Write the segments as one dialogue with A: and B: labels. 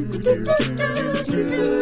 A: Hello,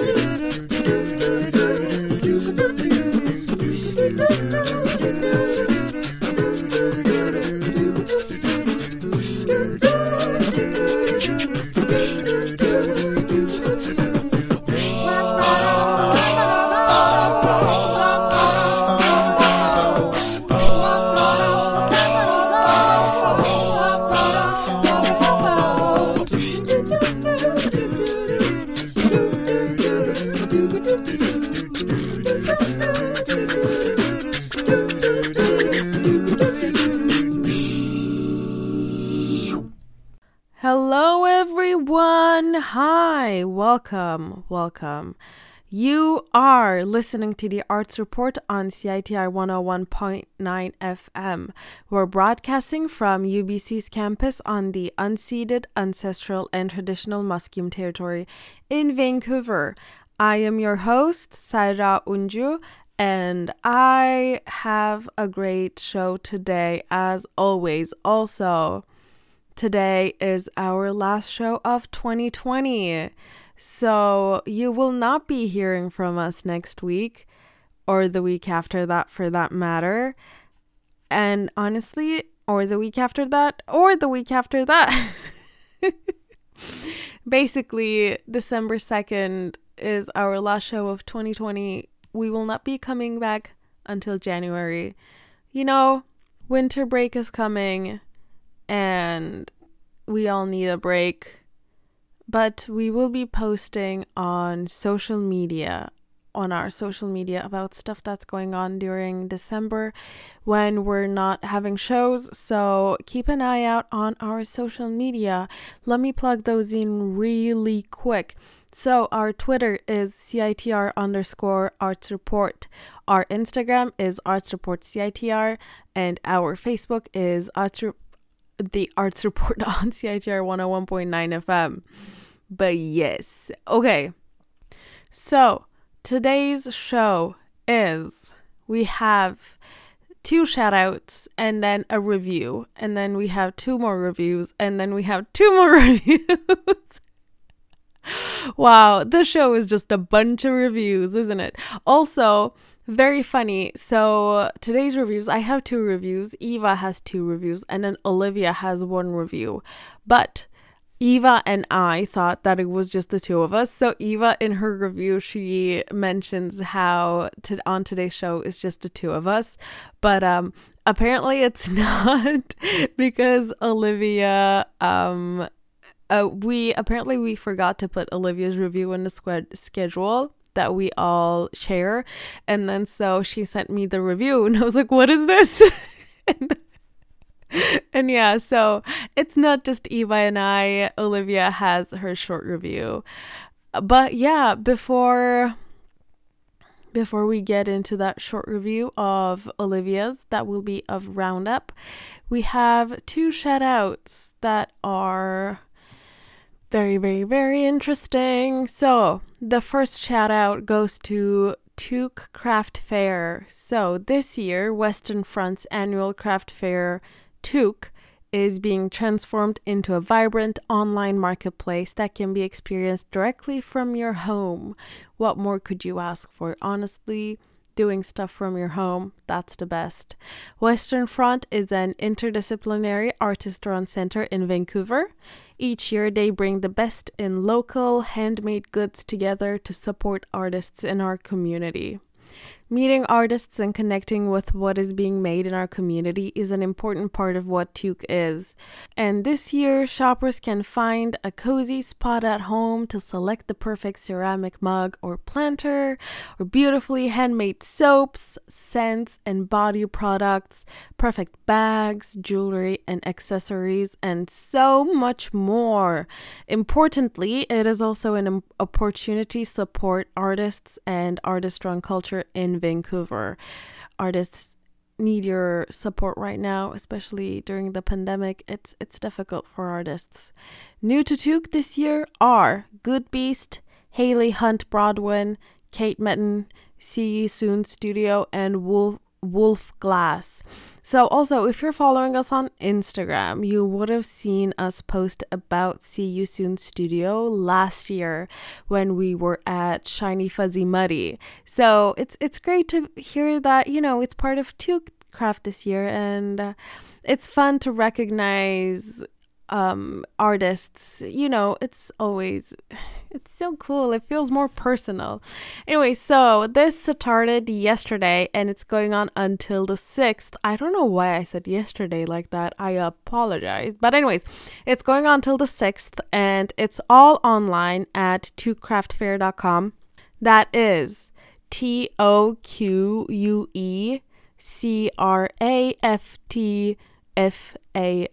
A: welcome. You are listening to the Arts Report on CITR 101.9 FM. We're broadcasting from UBC's campus on the unceded, ancestral, and traditional Musqueam territory in Vancouver. I am your host, Serra Unju, and I have a great show today, as always. Also, today is our last show of 2020. So you will not be hearing from us next week or the week after that for that matter. And honestly, or the week after that, or the week after that. Basically, December 2nd is our last show of 2020. We will not be coming back until January. You know, winter break is coming and we all need a break. But we will be posting on social media, on our social media, about stuff that's going on during December when we're not having shows. So keep an eye out on our social media. Let me plug those in really quick. So our Twitter is CITR underscore arts report. Our Instagram is arts report CITR and our Facebook is arts report the arts report on CITR 101.9 FM. But yes, okay. So today's show is we have two shout outs and then a review, and then we have two more reviews, and then we have two more reviews. wow, the show is just a bunch of reviews, isn't it? Also, very funny. So today's reviews, I have two reviews. Eva has two reviews, and then Olivia has one review. But Eva and I thought that it was just the two of us. So Eva in her review she mentions how to, on today's show is just the two of us, but um apparently it's not because Olivia um uh, we apparently we forgot to put Olivia's review in the schedule that we all share. And then so she sent me the review and I was like, what is this? and, and yeah, so it's not just Eva and I. Olivia has her short review. But yeah, before before we get into that short review of Olivia's that will be of Roundup, we have two shout outs that are very, very, very interesting. So, the first shout out goes to Toque Craft Fair. So, this year, Western Front's annual craft fair, Toque, is being transformed into a vibrant online marketplace that can be experienced directly from your home. What more could you ask for? Honestly, doing stuff from your home, that's the best. Western Front is an interdisciplinary artist run center in Vancouver. Each year, they bring the best in local handmade goods together to support artists in our community. Meeting artists and connecting with what is being made in our community is an important part of what Toque is. And this year, shoppers can find a cozy spot at home to select the perfect ceramic mug or planter, or beautifully handmade soaps, scents, and body products, perfect bags, jewelry, and accessories, and so much more. Importantly, it is also an opportunity to support artists and artist run culture in Vancouver. Artists need your support right now, especially during the pandemic. It's it's difficult for artists. New to Toque this year are Good Beast, Haley Hunt Broadwin, Kate Metten, See You Soon Studio, and Wolf Wolf Glass. So, also, if you're following us on Instagram, you would have seen us post about See You Soon Studio last year when we were at Shiny Fuzzy Muddy. So, it's it's great to hear that, you know, it's part of Toque Craft this year and uh, it's fun to recognize um artists you know it's always it's so cool. It feels more personal. Anyway so this started yesterday and it's going on until the 6th i don't know why i said yesterday like that. I apologize. But anyways it's going on till the 6th and it's all online at toquecraftfair.com that is t o q u e c r a f t f a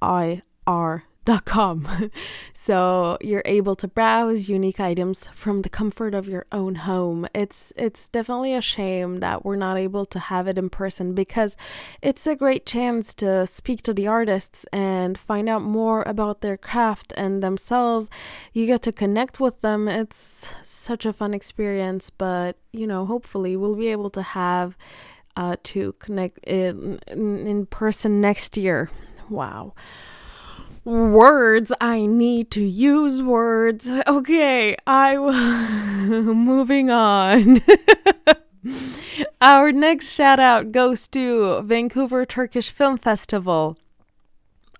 A: i r.com. so you're able to browse unique items from the comfort of your own home. It's it's definitely a shame that we're not able to have it in person because it's a great chance to speak to the artists and find out more about their craft and themselves. You get to connect with them. It's such a fun experience, but you know, hopefully we'll be able to have uh, to connect in, in person next year. Wow words. I need to use words. Okay, I will. moving on. Our next shout out goes to Vancouver Turkish Film Festival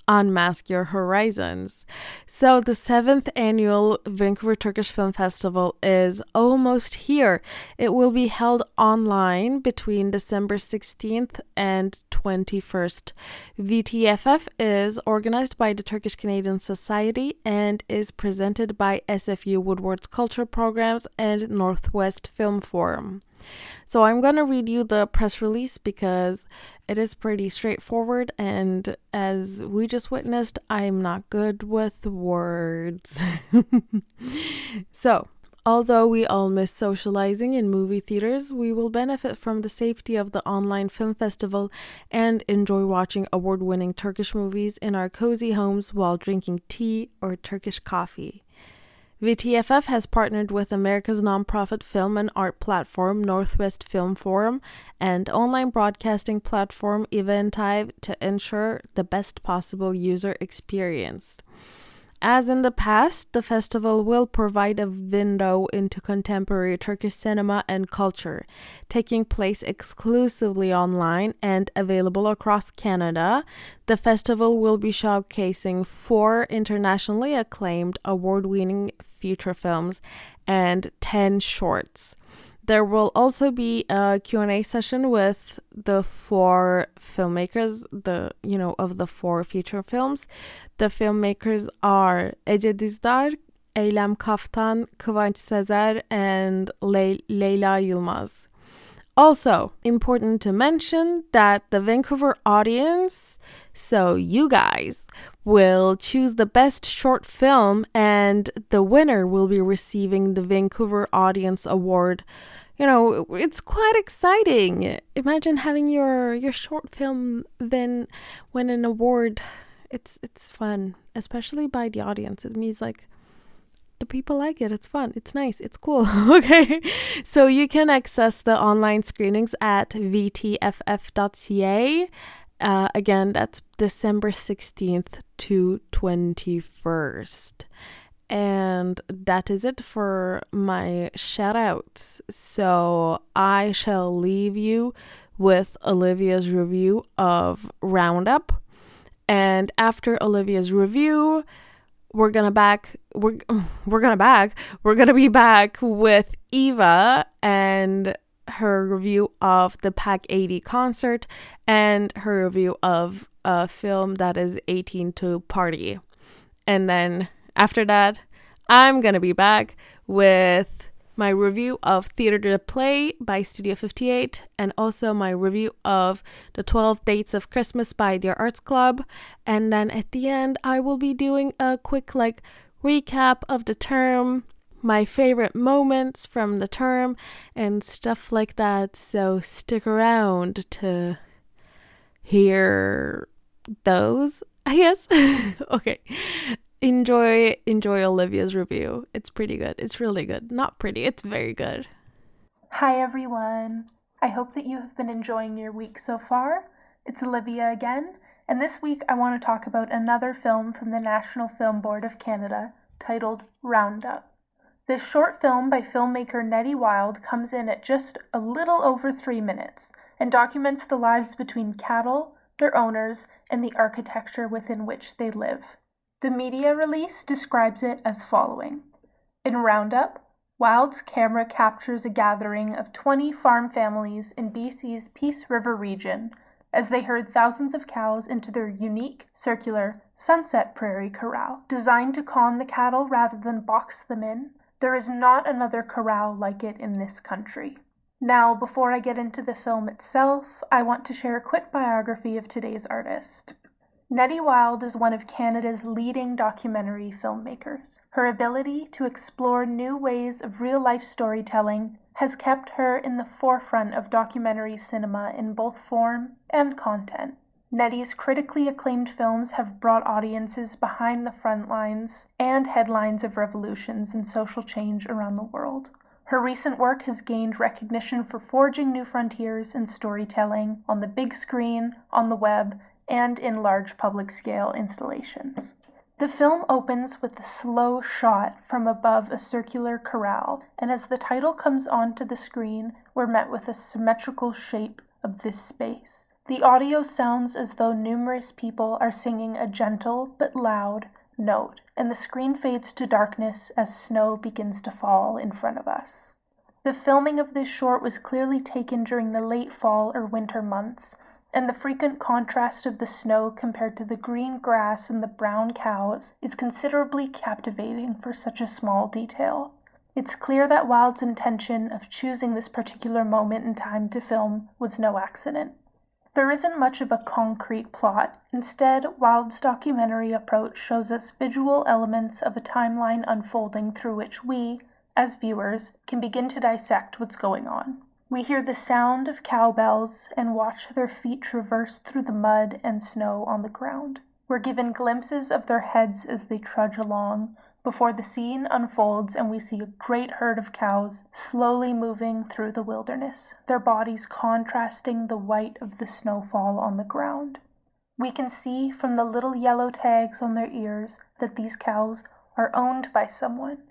A: unmask your horizons. So, the seventh annual Vancouver Turkish Film Festival is almost here. It will be held online between December 16th and 21st. VTFF is organized by the Turkish Canadian Society and is presented by SFU Woodward's Culture Programs and Northwest Film Forum. So I'm going to read you the press release because it is pretty straightforward. And as we just witnessed, I'm not good with words. so, Although we all miss socializing in movie theaters, we will benefit from the safety of the online film festival and enjoy watching award winning Turkish movies in our cozy homes while drinking tea or Turkish coffee. VTFF has partnered with America's nonprofit film and art platform Northwest Film Forum and online broadcasting platform Eventive to ensure the best possible user experience. As in the past, the festival will provide a window into contemporary Turkish cinema and culture, taking place exclusively online and available across Canada. The festival will be showcasing four internationally acclaimed award winning feature films and 10 shorts. There will also be a Q&A session with the four filmmakers, the you know of the four feature films. The filmmakers are Ece Dizdar, Eylem Kaftan, Kıvanç Sezer, and Le- Leyla Yılmaz. Also, important to mention that the Vancouver audience, so you guys, will choose the best short film, and the winner will be receiving the Vancouver Audience Award. You know, it's quite exciting. Imagine having your your short film then win an award. It's it's fun, especially by the audience. It means like the people like it. It's fun. It's nice. It's cool. okay. So you can access the online screenings at vtff.ca. Uh, again, that's December 16th to 21st. And that is it for my shout outs. So I shall leave you with Olivia's review of Roundup. And after Olivia's review, we're gonna back we're we're gonna back we're gonna be back with Eva and her review of the Pack AD concert and her review of a film that is 18 to party. And then after that, I'm gonna be back with my review of Theater the Play by Studio 58, and also my review of The 12 Dates of Christmas by Dear Arts Club. And then at the end, I will be doing a quick, like, recap of the term, my favorite moments from the term, and stuff like that. So stick around to hear those, I guess. okay enjoy enjoy Olivia's review. It's pretty good. It's really good. Not pretty. It's very good.
B: Hi everyone. I hope that you have been enjoying your week so far. It's Olivia again, and this week I want to talk about another film from the National Film Board of Canada titled Roundup. This short film by filmmaker Nettie Wild comes in at just a little over three minutes and documents the lives between cattle, their owners, and the architecture within which they live. The media release describes it as following In Roundup, Wild's camera captures a gathering of 20 farm families in BC's Peace River region as they herd thousands of cows into their unique, circular, Sunset Prairie corral. Designed to calm the cattle rather than box them in, there is not another corral like it in this country. Now, before I get into the film itself, I want to share a quick biography of today's artist. Nettie Wild is one of Canada's leading documentary filmmakers. Her ability to explore new ways of real life storytelling has kept her in the forefront of documentary cinema in both form and content. Nettie's critically acclaimed films have brought audiences behind the front lines and headlines of revolutions and social change around the world. Her recent work has gained recognition for forging new frontiers in storytelling on the big screen, on the web, and in large public scale installations. The film opens with a slow shot from above a circular corral, and as the title comes onto the screen, we're met with a symmetrical shape of this space. The audio sounds as though numerous people are singing a gentle but loud note, and the screen fades to darkness as snow begins to fall in front of us. The filming of this short was clearly taken during the late fall or winter months, and the frequent contrast of the snow compared to the green grass and the brown cows is considerably captivating for such a small detail. It's clear that Wild's intention of choosing this particular moment in time to film was no accident. There isn't much of a concrete plot. Instead, Wild's documentary approach shows us visual elements of a timeline unfolding through which we, as viewers, can begin to dissect what's going on. We hear the sound of cowbells and watch their feet traverse through the mud and snow on the ground. We're given glimpses of their heads as they trudge along before the scene unfolds and we see a great herd of cows slowly moving through the wilderness, their bodies contrasting the white of the snowfall on the ground. We can see from the little yellow tags on their ears that these cows are owned by someone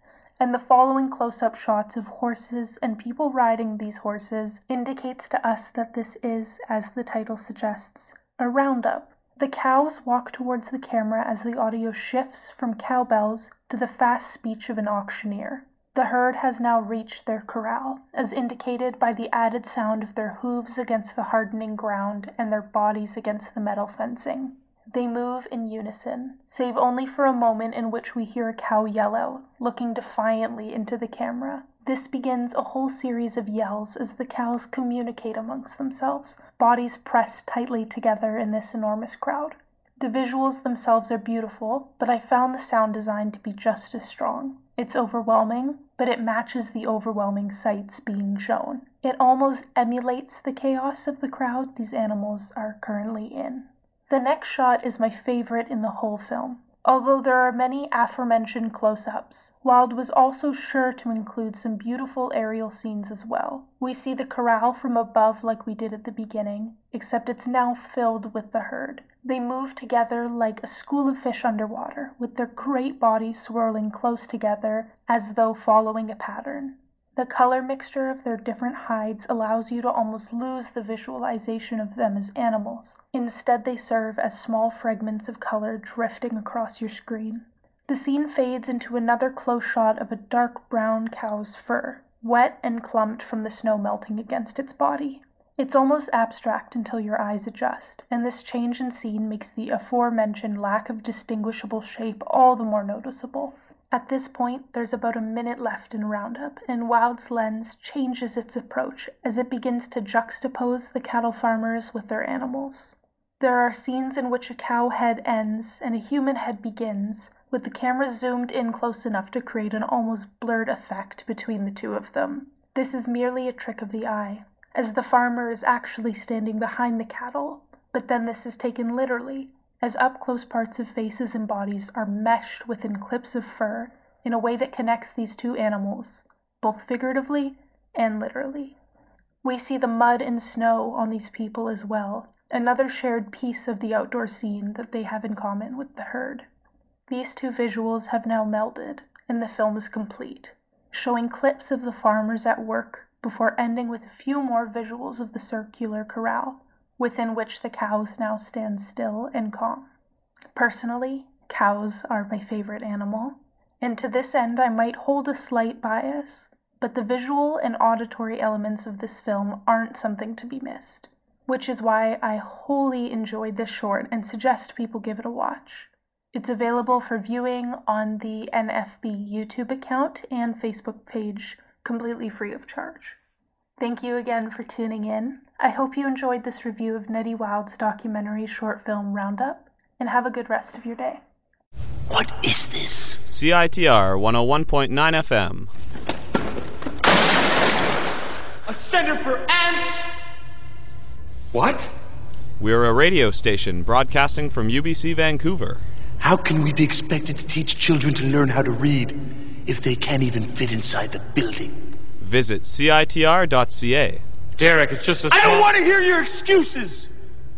B: and the following close-up shots of horses and people riding these horses indicates to us that this is, as the title suggests, a roundup. The cows walk towards the camera as the audio shifts from cowbells to the fast speech of an auctioneer. The herd has now reached their corral, as indicated by the added sound of their hooves against the hardening ground and their bodies against the metal fencing. They move in unison, save only for a moment in which we hear a cow yell out, looking defiantly into the camera. This begins a whole series of yells as the cows communicate amongst themselves, bodies pressed tightly together in this enormous crowd. The visuals themselves are beautiful, but I found the sound design to be just as strong. It's overwhelming, but it matches the overwhelming sights being shown. It almost emulates the chaos of the crowd these animals are currently in. The next shot is my favorite in the whole film. Although there are many aforementioned close ups, Wild was also sure to include some beautiful aerial scenes as well. We see the corral from above like we did at the beginning, except it's now filled with the herd. They move together like a school of fish underwater, with their great bodies swirling close together as though following a pattern. The color mixture of their different hides allows you to almost lose the visualization of them as animals. Instead, they serve as small fragments of color drifting across your screen. The scene fades into another close shot of a dark brown cow's fur, wet and clumped from the snow melting against its body. It's almost abstract until your eyes adjust, and this change in scene makes the aforementioned lack of distinguishable shape all the more noticeable. At this point, there's about a minute left in Roundup, and Wild's lens changes its approach as it begins to juxtapose the cattle farmers with their animals. There are scenes in which a cow head ends and a human head begins, with the camera zoomed in close enough to create an almost blurred effect between the two of them. This is merely a trick of the eye, as the farmer is actually standing behind the cattle, but then this is taken literally as up close parts of faces and bodies are meshed within clips of fur in a way that connects these two animals, both figuratively and literally. We see the mud and snow on these people as well, another shared piece of the outdoor scene that they have in common with the herd. These two visuals have now melded, and the film is complete, showing clips of the farmers at work before ending with a few more visuals of the circular corral, within which the cows now stand still and calm. Personally, cows are my favorite animal, and to this end I might hold a slight bias, but the visual and auditory elements of this film aren't something to be missed, which is why I wholly enjoyed this short and suggest people give it a watch. It's available for viewing on the NFB YouTube account and Facebook page completely free of charge. Thank you again for tuning in. I hope you enjoyed this review of Nettie Wild's documentary short film Roundup, and have a good rest of your day.
C: What is this?
D: CITR 101.9 FM.
C: A center for ants? What?
D: We're a radio station broadcasting from UBC Vancouver.
C: How can we be expected to teach children to learn how to read if they can't even fit inside the building?
D: Visit CITR.ca.
E: Derek, it's just a.
C: I don't want to hear your excuses!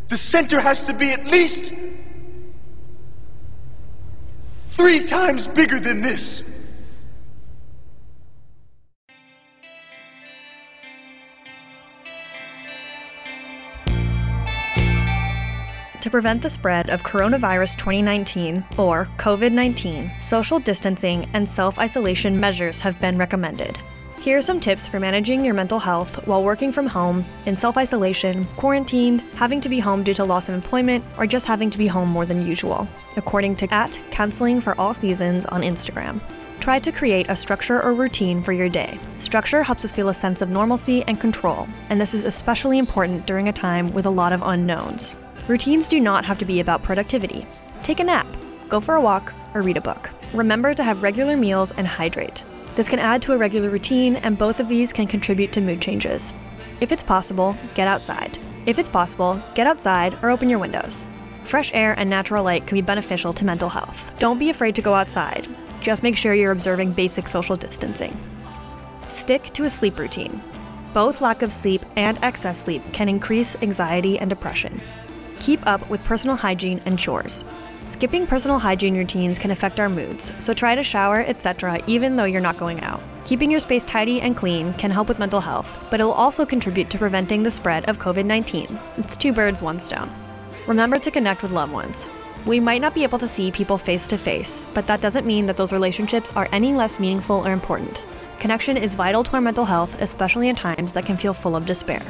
C: The center has to be at least three times bigger than this.
F: To prevent the spread of coronavirus 2019 or COVID 19, social distancing and self isolation measures have been recommended. Here are some tips for managing your mental health while working from home, in self isolation, quarantined, having to be home due to loss of employment, or just having to be home more than usual, according to at Counseling for All Seasons on Instagram. Try to create a structure or routine for your day. Structure helps us feel a sense of normalcy and control, and this is especially important during a time with a lot of unknowns. Routines do not have to be about productivity. Take a nap, go for a walk, or read a book. Remember to have regular meals and hydrate. This can add to a regular routine, and both of these can contribute to mood changes. If it's possible, get outside. If it's possible, get outside or open your windows. Fresh air and natural light can be beneficial to mental health. Don't be afraid to go outside. Just make sure you're observing basic social distancing. Stick to a sleep routine. Both lack of sleep and excess sleep can increase anxiety and depression. Keep up with personal hygiene and chores. Skipping personal hygiene routines can affect our moods, so try to shower, etc., even though you're not going out. Keeping your space tidy and clean can help with mental health, but it'll also contribute to preventing the spread of COVID 19. It's two birds, one stone. Remember to connect with loved ones. We might not be able to see people face to face, but that doesn't mean that those relationships are any less meaningful or important. Connection is vital to our mental health, especially in times that can feel full of despair.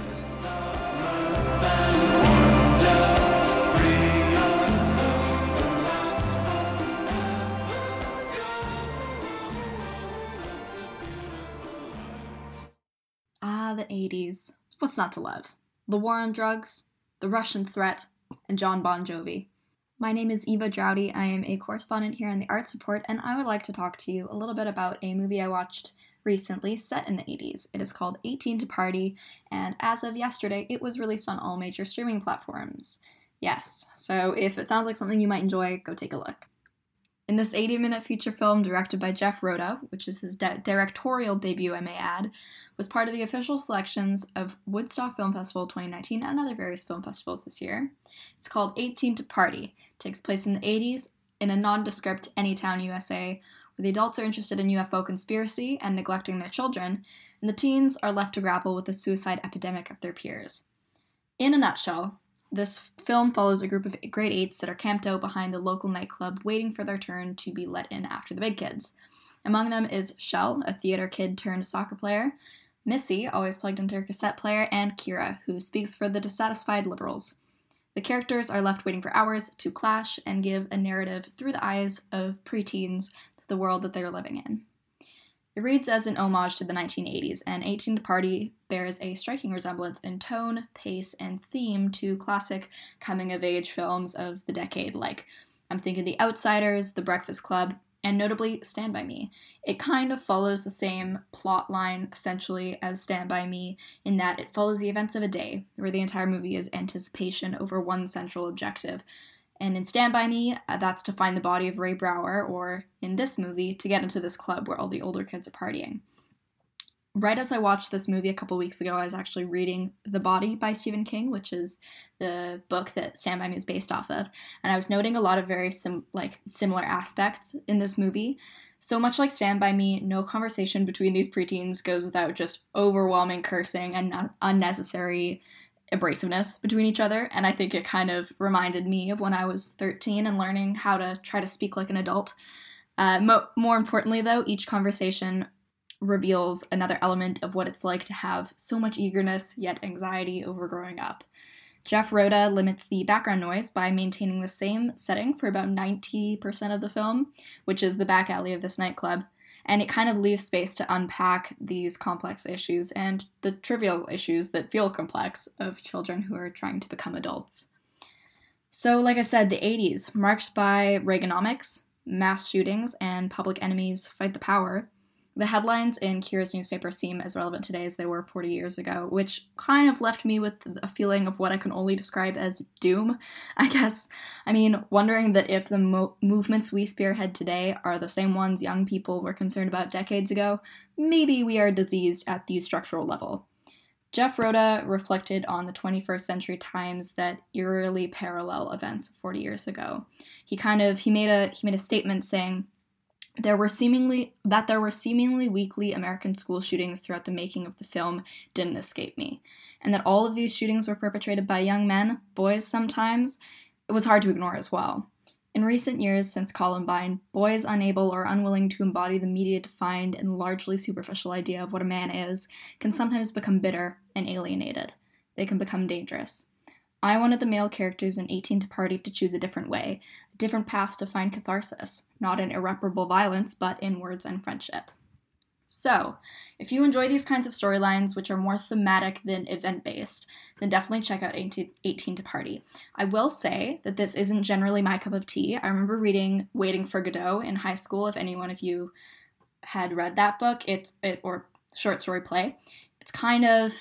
G: 80s. What's not to love? The war on drugs, the Russian threat, and John Bon Jovi. My name is Eva Drowdy. I am a correspondent here on the Arts Report, and I would like to talk to you a little bit about a movie I watched recently set in the 80s. It is called 18 to Party, and as of yesterday, it was released on all major streaming platforms. Yes, so if it sounds like something you might enjoy, go take a look. In this 80 minute feature film directed by Jeff Roda, which is his di- directorial debut, I may add, was part of the official selections of Woodstock Film Festival 2019 and other various film festivals this year. It's called 18 to Party. It takes place in the 80s in a nondescript Anytown, USA, where the adults are interested in UFO conspiracy and neglecting their children, and the teens are left to grapple with the suicide epidemic of their peers. In a nutshell, this film follows a group of grade 8s that are camped out behind the local nightclub waiting for their turn to be let in after the big kids. Among them is Shell, a theater kid turned soccer player, Missy, always plugged into her cassette player, and Kira, who speaks for the dissatisfied liberals. The characters are left waiting for hours to clash and give a narrative through the eyes of preteens to the world that they are living in. It reads as an homage to the 1980s, and 18 to Party bears a striking resemblance in tone, pace, and theme to classic coming of age films of the decade, like I'm thinking The Outsiders, The Breakfast Club, and notably Stand By Me. It kind of follows the same plot line essentially as Stand By Me in that it follows the events of a day, where the entire movie is anticipation over one central objective. And in Stand By Me, uh, that's to find the body of Ray Brower, or in this movie, to get into this club where all the older kids are partying. Right as I watched this movie a couple weeks ago, I was actually reading The Body by Stephen King, which is the book that Stand By Me is based off of, and I was noting a lot of very sim- like similar aspects in this movie. So much like Stand By Me, no conversation between these preteens goes without just overwhelming cursing and unnecessary abrasiveness between each other. And I think it kind of reminded me of when I was 13 and learning how to try to speak like an adult. Uh, mo- more importantly, though, each conversation reveals another element of what it's like to have so much eagerness yet anxiety over growing up. Jeff Roda limits the background noise by maintaining the same setting for about 90% of the film, which is the back alley of this nightclub, and it kind of leaves space to unpack these complex issues and the trivial issues that feel complex of children who are trying to become adults. So, like I said, the 80s, marked by Reaganomics, mass shootings, and public enemies fight the power, the headlines in Kira's newspaper seem as relevant today as they were 40 years ago, which kind of left me with a feeling of what I can only describe as doom, I guess. I mean, wondering that if the mo- movements we spearhead today are the same ones young people were concerned about decades ago, maybe we are diseased at the structural level. Jeff Roda reflected on the 21st century times that eerily parallel events 40 years ago. He kind of he made a he made a statement saying there were seemingly that there were seemingly weekly American school shootings throughout the making of the film didn't escape me, and that all of these shootings were perpetrated by young men, boys sometimes, it was hard to ignore as well. In recent years since Columbine, boys unable or unwilling to embody the media defined and largely superficial idea of what a man is can sometimes become bitter and alienated. They can become dangerous. I wanted the male characters in 18 to Party to choose a different way, different path to find catharsis, not in irreparable violence, but in words and friendship. So, if you enjoy these kinds of storylines, which are more thematic than event based, then definitely check out 18, 18 to Party. I will say that this isn't generally my cup of tea. I remember reading Waiting for Godot in high school, if any one of you had read that book, it's it, or short story play. It's kind of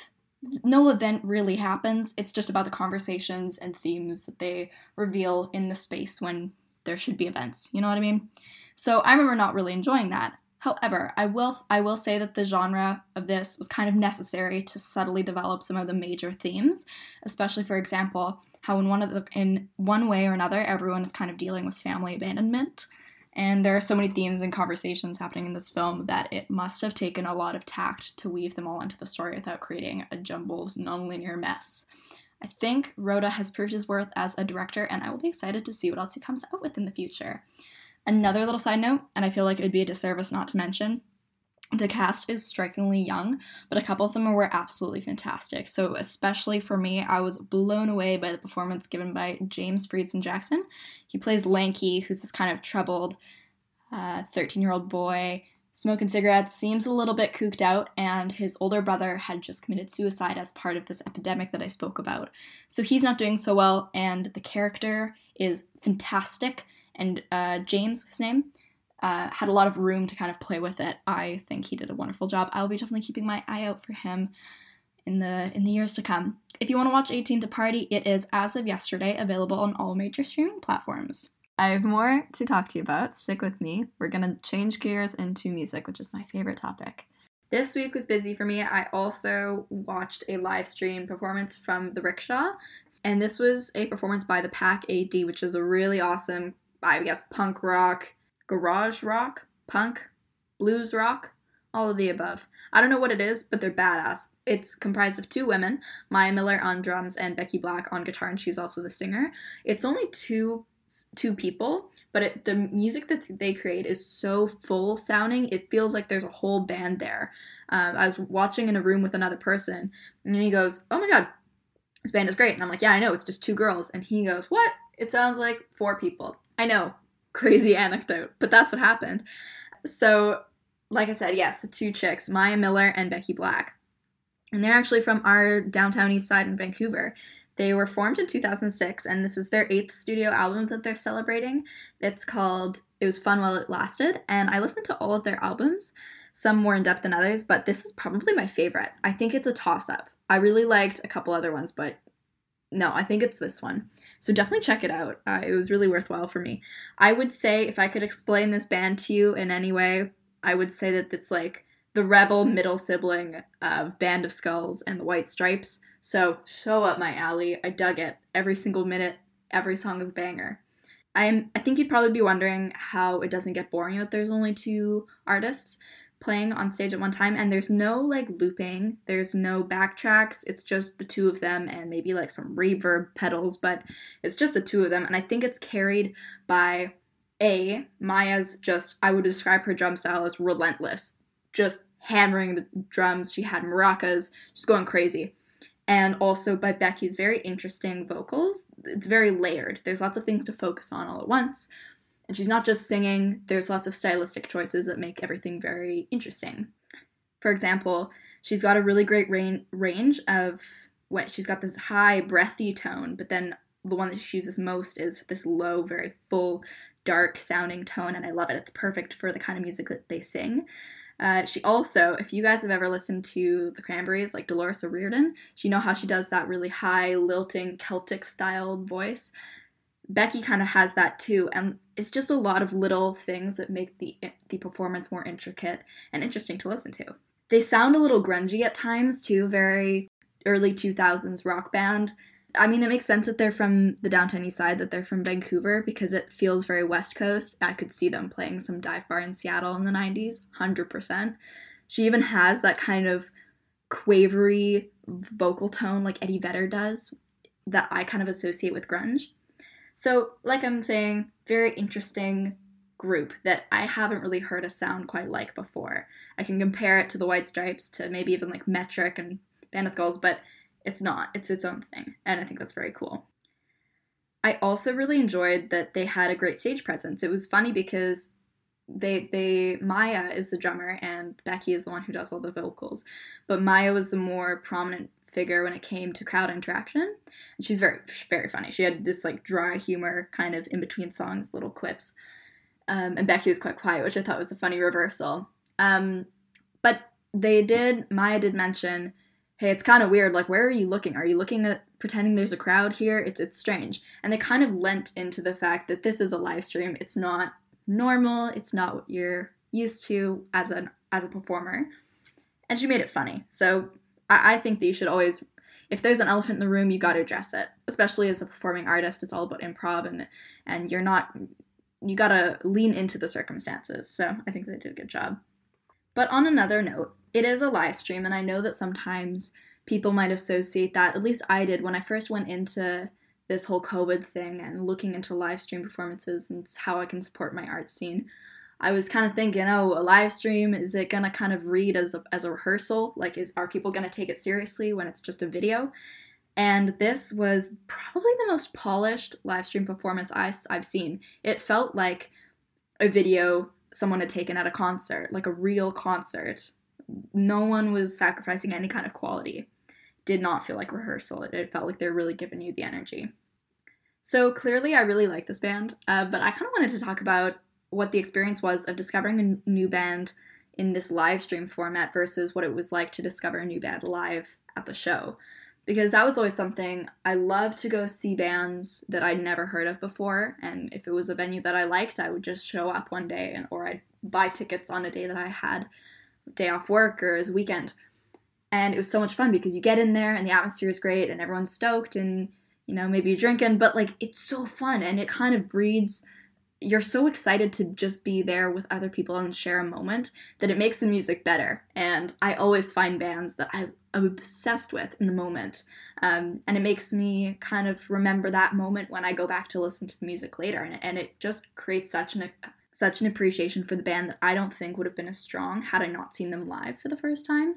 G: no event really happens. It's just about the conversations and themes that they reveal in the space when there should be events. You know what I mean? So I remember not really enjoying that. However, I will I will say that the genre of this was kind of necessary to subtly develop some of the major themes, especially for example, how in one of the in one way or another everyone is kind of dealing with family abandonment. And there are so many themes and conversations happening in this film that it must have taken a lot of tact to weave them all into the story without creating a jumbled, nonlinear mess. I think Roda has proved his worth as a director, and I will be excited to see what else he comes out with in the future. Another little side note, and I feel like it would be a disservice not to mention, the cast is strikingly young, but a couple of them were absolutely fantastic. So, especially for me, I was blown away by the performance given by James Freedson-Jackson. He plays Lanky, who's this kind of troubled 13 uh, year old boy, smoking cigarettes, seems a little bit cooked out, and his older brother had just committed suicide as part of this epidemic that I spoke about. So, he's not doing so well, and the character is fantastic. And uh, James, his name, uh, had a lot of room to kind of play with it. I think he did a wonderful job. I'll be definitely keeping my eye out for him in the in the years to come. If you want to watch 18 to Party, it is as of yesterday available on all major streaming platforms. I have more to talk to you about. Stick with me. We're going to change gears into music, which is my favorite topic. This week was busy for me. I also watched a live stream performance from The Rickshaw, and this was a performance by the Pack AD, which is a really awesome, I guess, punk rock garage rock, punk, blues rock, all of the above. I don't know what it is, but they're badass. It's comprised of two women, Maya Miller on drums and Becky Black on guitar, and she's also the singer. It's only two two people, but it, the music that they create is so full sounding. It feels like there's a whole band there. Um, I was watching in a room with another person, and he goes, "Oh my god, this band is great," and I'm like, "Yeah, I know. It's just two girls," and he goes, "What? It sounds like four people." I know crazy anecdote, but that's what happened. So, like I said, yes, the two chicks, Maya Miller and Becky Black. And they're actually from our downtown east side in Vancouver. They were formed in 2006, and this is their eighth studio album that they're celebrating. It's called It Was Fun While It Lasted, and I listened to all of their albums, some more in depth than others, but this is probably my favorite. I think it's a toss up. I really liked a couple other ones, but no, I think it's this one. So definitely check it out. Uh, it was really worthwhile for me. I would say if I could explain this band to you in any way, I would say that it's like the rebel middle sibling of Band of Skulls and the White Stripes. So, so up my alley. I dug it. Every single minute, every song is banger. I'm I think you'd probably be wondering how it doesn't get boring that there's only two artists playing on stage at one time and there's no like looping, there's no backtracks. It's just the two of them and maybe like some reverb pedals, but it's just the two of them and I think it's carried by a Maya's just I would describe her drum style as relentless. Just hammering the drums. She had maracas, just going crazy and also by Becky's very interesting vocals. It's very layered. There's lots of things to focus on all at once. And she's not just singing, there's lots of stylistic choices that make everything very interesting. For example, she's got a really great rain- range of what she's got this high, breathy tone, but then the one that she uses most is this low, very full, dark sounding tone, and I love it. It's perfect for the kind of music that they sing. Uh, she also, if you guys have ever listened to the Cranberries, like Dolores O'Riordan, she know how she does that really high, lilting, Celtic styled voice. Becky kind of has that too, and it's just a lot of little things that make the the performance more intricate and interesting to listen to. They sound a little grungy at times too, very early 2000s rock band, I mean, it makes sense that they're from the downtown east side, that they're from Vancouver, because it feels very West Coast. I could see them playing some dive bar in Seattle in the 90s, 100%. She even has that kind of quavery vocal tone like Eddie Vedder does that I kind of associate with grunge. So, like I'm saying, very interesting group that I haven't really heard a sound quite like before. I can compare it to the White Stripes, to maybe even like Metric and Band of Skulls, but it's not. It's its own thing. And I think that's very cool. I also really enjoyed that they had a great stage presence. It was funny because they they Maya is the drummer and Becky is the one who does all the vocals. But Maya was the more prominent figure when it came to crowd interaction. And she's very very funny. She had this like dry humor kind of in between songs, little quips. Um, and Becky was quite quiet, which I thought was a funny reversal. Um, but they did Maya did mention hey, it's kind of weird. Like, where are you looking? Are you looking at pretending there's a crowd here? It's it's strange. And they kind of lent into the fact that this is a live stream. It's not normal. It's not what you're used to as an as a performer. And she made it funny. So I, I think that you should always if there's an elephant in the room, you got to address it. Especially as a performing artist, it's all about improv, and and you're not you got to lean into the circumstances. So I think they did a good job. But on another note, it is a live stream, and I know that sometimes people might associate that, at least I did when I first went into this whole COVID thing and looking into live stream performances and how I can support my art scene. I was kind of thinking, oh, a live stream is it gonna kind of read as a, as a rehearsal? Like, is are people gonna take it seriously when it's just a video? And this was probably the most polished live stream performance I, I've seen. It felt like a video someone had taken at a concert, like a real concert, no one was sacrificing any kind of quality. Did not feel like rehearsal. It, felt like they're really giving you the energy. So clearly, I really like this band, uh, but I kind of wanted to talk about what the experience was of discovering a new band in this live stream format versus what it was like to discover a new band live at the show. Because that was always something I love to go see bands that I'd never heard of before, and if it was a venue that I liked, I would just show up one day and or I'd buy tickets on a day that I had day off work or as a weekend. And it was so much fun because you get in there and the atmosphere is great and everyone's stoked and you know maybe you're drinking, but like it's so fun and it kind of breeds you're so excited to just be there with other people and share a moment that it makes the music better. And I always find bands that I, am obsessed with in the moment. Um, and it makes me kind of remember that moment when I go back to listen to the music later. And, and it just creates such an such an appreciation for the band that I don't think would have been as strong had I not seen them live for the first time.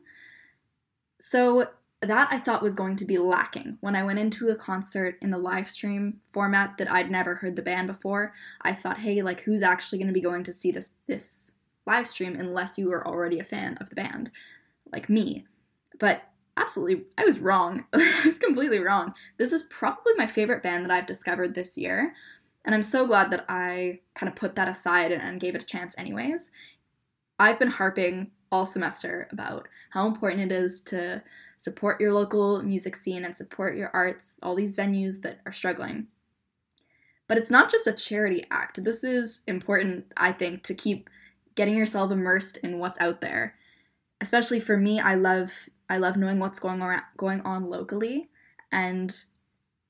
G: So that I thought was going to be lacking. When I went into a concert in a live stream format that I'd never heard the band before, I thought, hey, like who's actually going to be going to see this this live stream unless you were already a fan of the band, like me. But absolutely, I was wrong. I was completely wrong. This is probably my favorite band that I've discovered this year. And I'm so glad that I kind of put that aside and, gave it a chance, anyways. I've been harping all semester about how important it is to support your local music scene and support your arts, all these venues that are struggling. But it's not just a charity act. This is important, I think, to keep getting yourself immersed in what's out there. especially for me, I love I love knowing what's going on going on locally, and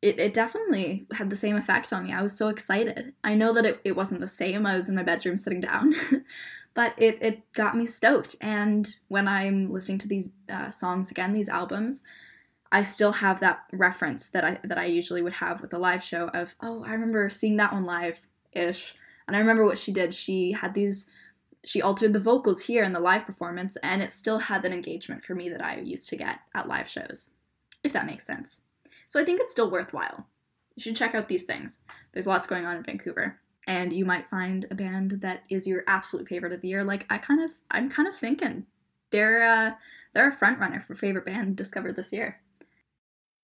G: it, it definitely had the same effect on me. I was so excited. I know that it, it wasn't the same. I was in my bedroom sitting down, but it, it got me stoked. And when I'm listening to these uh, songs again, these albums, I still have that reference that I that I usually would have with a live show of oh I remember seeing that one live ish, and I remember what she did. She had these she altered the vocals here in the live performance, and it still had that engagement for me that I used to get at live shows, if that makes sense. So I think it's still worthwhile. You should check out these things. There's lots going on in Vancouver. And you might find a band that is your absolute favorite of the year. Like I kind of I'm kind of thinking they're uh they're a front runner for favorite band discovered this year.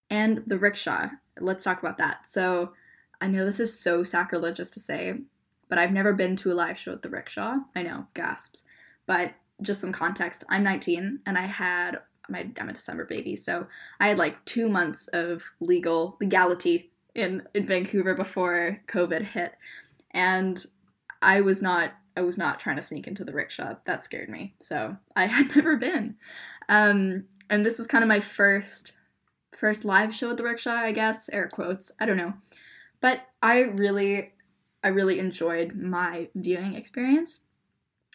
G: And the rickshaw. Let's talk about that. So I know this is so sacrilegious to say, but I've never been to a live show at the rickshaw. I know, gasps. But just some context, I'm 19 and I had my I'm a December baby, so I had like two months of legal legality in in Vancouver before COVID hit, and I was not I was not trying to sneak into the rickshaw. That scared me. So I had never been, um, and this was kind of my first first live show at the rickshaw, I guess air quotes. I don't know, but I really I really enjoyed my viewing experience.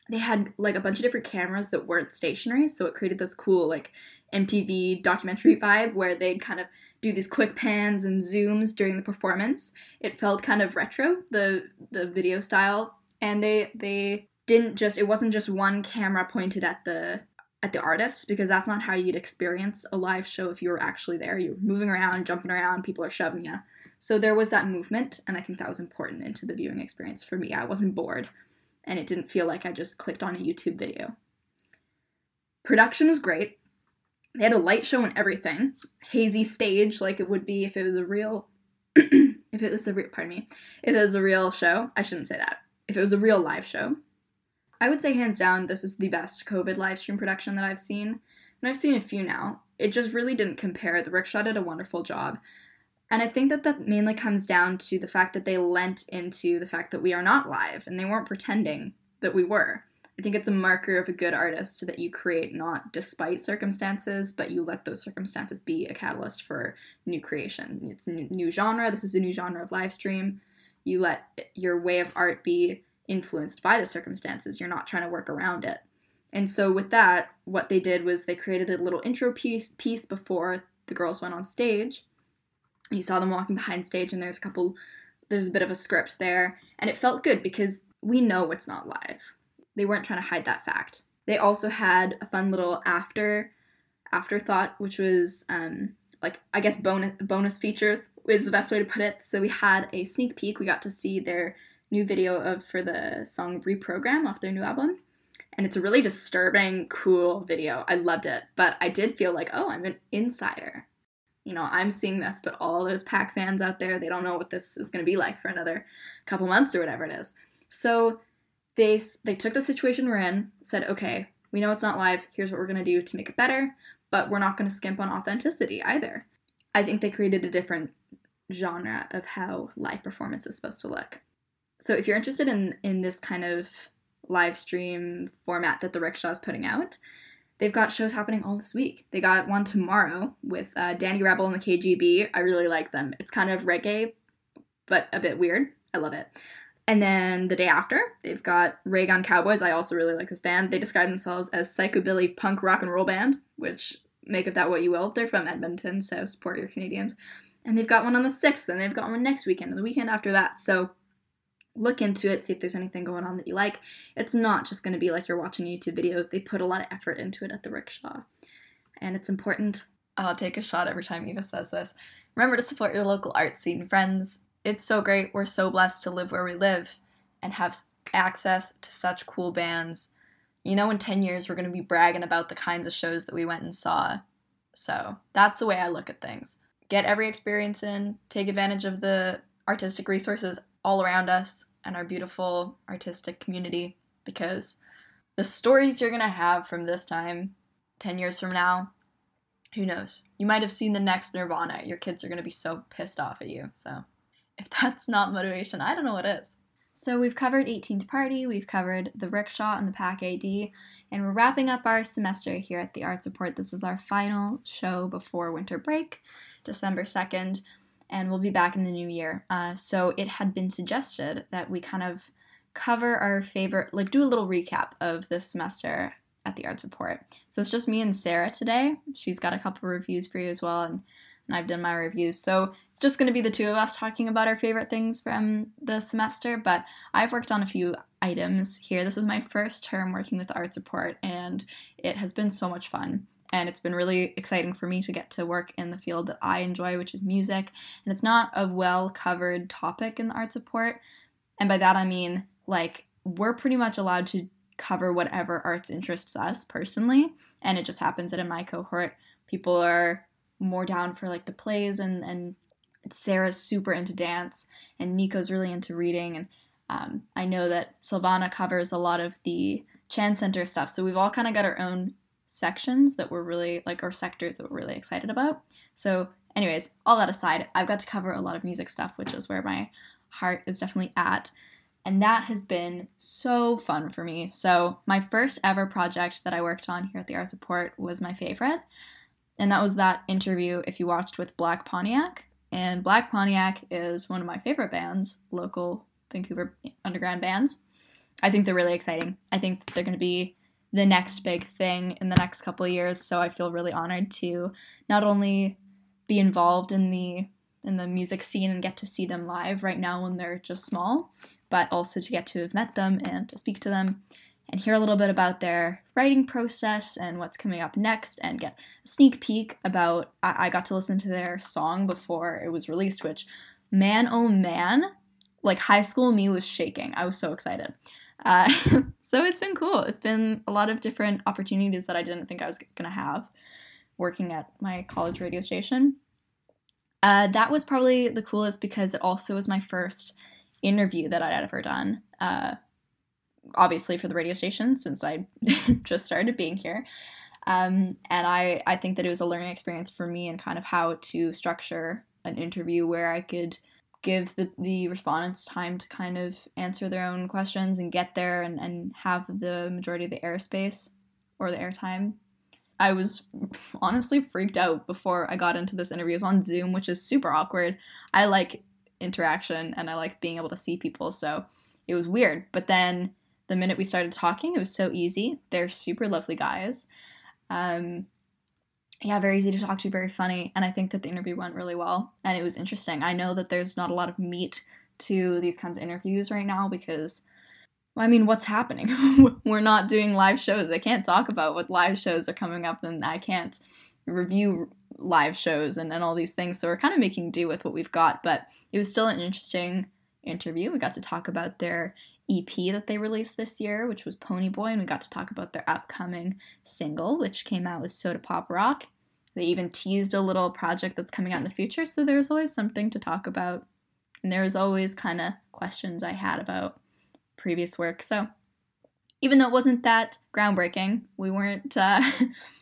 G: They had like a bunch of different cameras that weren't stationary, so it created this cool like MTV documentary vibe where they'd kind of do these quick pans and zooms during the performance. It felt kind of retro, the the video style, and they they didn't just it wasn't just one camera pointed at the at the artist because that's not how you'd experience a live show if you were actually there. You're moving around, jumping around, people are shoving you. So there was that movement, and I think that was important into the viewing experience for me. I wasn't bored, and it didn't feel like I just clicked on a YouTube video. Production was great. They had a light show and everything, hazy stage like it would be if it was a real, if it was a real, pardon me, if it was a real show. I shouldn't say that. If it was a real live show, I would say hands down this is the best COVID live stream production that I've seen, and I've seen a few now. It just really didn't compare. The Rickshaw did a wonderful job. And I think that that mainly comes down to the fact that they lent into the fact that we are not live and they weren't pretending that we were. I think it's a marker of a good artist that you create not despite circumstances, but you let those circumstances be a catalyst for new creation. It's a new genre. This is a new genre of live stream. You let your way of art be influenced by the circumstances. You're not trying to work around it. And so with that, what they did was they created a little intro piece piece before the girls went on stage you saw them walking behind stage and there's a couple there's a bit of a script there and it felt good because we know it's not live they weren't trying to hide that fact. They also had a fun little after afterthought which was um like i guess bonus bonus features is the best way to put it. So we had a sneak peek. We got to see their new video of for the song reprogram off their new album. And it's a really disturbing cool video. I loved it. But i did feel like oh i'm an insider. You know, I'm seeing this, but all those pack fans out there, they don't know what this is going to be like for another couple months or whatever it is. So they they took the situation we're in, said, okay, we know it's not live. Here's what we're to do to make it better, but we're not to skimp on authenticity either. I think they created a different genre of how live performance is supposed to look. So if you're interested in in this kind of live stream format that the rickshaw is putting out, they've got shows happening all this week. They got one tomorrow with uh, Danny Rebel and the KGB. I really like them. It's kind of reggae, but a bit weird. I love it. And then the day after, they've got Raygun Cowboys. I also really like this band. They describe themselves as psychobilly punk rock and roll band, which make of that what you will. They're from Edmonton, so support your Canadians. And they've got one on the 6th, and they've got one next weekend, and the weekend after that. So look into it, see if there's anything going on that you like. It's not just going to be like you're watching a YouTube video. They put a lot of effort into it at the rickshaw. And it's important. I'll take a shot every time Eva says this. Remember to support your local art scene, friends. It's so great. We're so blessed to live where we live and have access to such cool bands. You know, in 10 years, we're going to be bragging about the kinds of shows that we went and saw. So that's the way I look at things. Get every experience in, take advantage of the artistic resources all around us and our beautiful artistic community because the stories you're going to have from this time 10 years from now who knows you might have seen the next nirvana your kids are going to be so pissed off at you so if that's not motivation i don't know what is So we've covered 18 to Party, we've covered the rickshaw and the Pack AD, and we're wrapping up our semester here at the Art Support. This is our final show before winter break, December 2nd, and we'll be back in the new year. Uh, so it had been suggested that we kind of cover our favorite, like do a little recap of this semester at the Art Support. So it's just me and Serra today. She's got a couple reviews for you as well, and and I've done my reviews. So it's just going to be the two of us talking about our favorite things from the semester. But I've worked on a few items here. This was my first term working with art support, and it has been so much fun. And it's been really exciting for me to get to work in the field that I enjoy, which is music. And it's not a well covered topic in the art support. And by that I mean, like, we're pretty much allowed to cover whatever arts interests us personally. And it just happens that in my cohort, people are more down for like the plays and and Serra's super into dance and Nico's really into reading and um, I know that Silvana covers a lot of the Chan Center stuff, so we've all kind of got our own sections that we're really like our sectors that we're really excited about. So, anyways, all that aside, I've got to cover a lot of music stuff, which is where my heart is definitely at. And that has been so fun for me. So, my first ever project that I worked on here at the Art Support was my favorite and that was that interview if you watched with Black Pontiac. And Black Pontiac is one of my favorite bands, local Vancouver underground bands. I think they're really exciting. I think they're going to be the next big thing in the next couple of years. So I feel really honored to not only be involved in the in the music scene and get to see them live right now when they're just small, but also to get to have met them and to speak to them and hear a little bit about their writing process and what's coming up next and get a sneak peek about I, I got to listen to their song before it was released which man oh man like high school me was shaking. I was so excited. Uh, so it's been cool. It's been a lot of different opportunities that i didn't think i was going to have working at my college radio station. Uh, that was probably the coolest because it also was my first interview that i'd ever done. Uh, obviously for the radio station since I just started being here. Um, and I, I think that it was a learning experience for me and kind of how to structure an interview where I could give the, the respondents time to kind of answer their own questions and get there and, and have the majority of the airspace or the airtime. I was honestly freaked out before I got into this interview. It was on Zoom, which is super awkward. I like interaction and I like being able to see people, so it was weird. But then the minute we started talking, it was so easy. They're super lovely guys. Um, yeah, very easy to talk to, very funny. And I think that the interview went really well and it was interesting. I know that there's not a lot of meat to these kinds of interviews right now because, I mean, what's happening? We're not doing live shows. I can't talk about what live shows are coming up and I can't review live shows and, and all these things. So we're kind of making do with what we've got, but it was still an interesting interview. We got to talk about their EP that they released this year, which was Ponyboy, and we got to talk about their upcoming single, which came out with Soda Pop Rock. They even teased a little project that's coming out in the future, so there's always something to talk about. And there was always kind of questions I had about previous work. So even though it wasn't that groundbreaking, we weren't uh,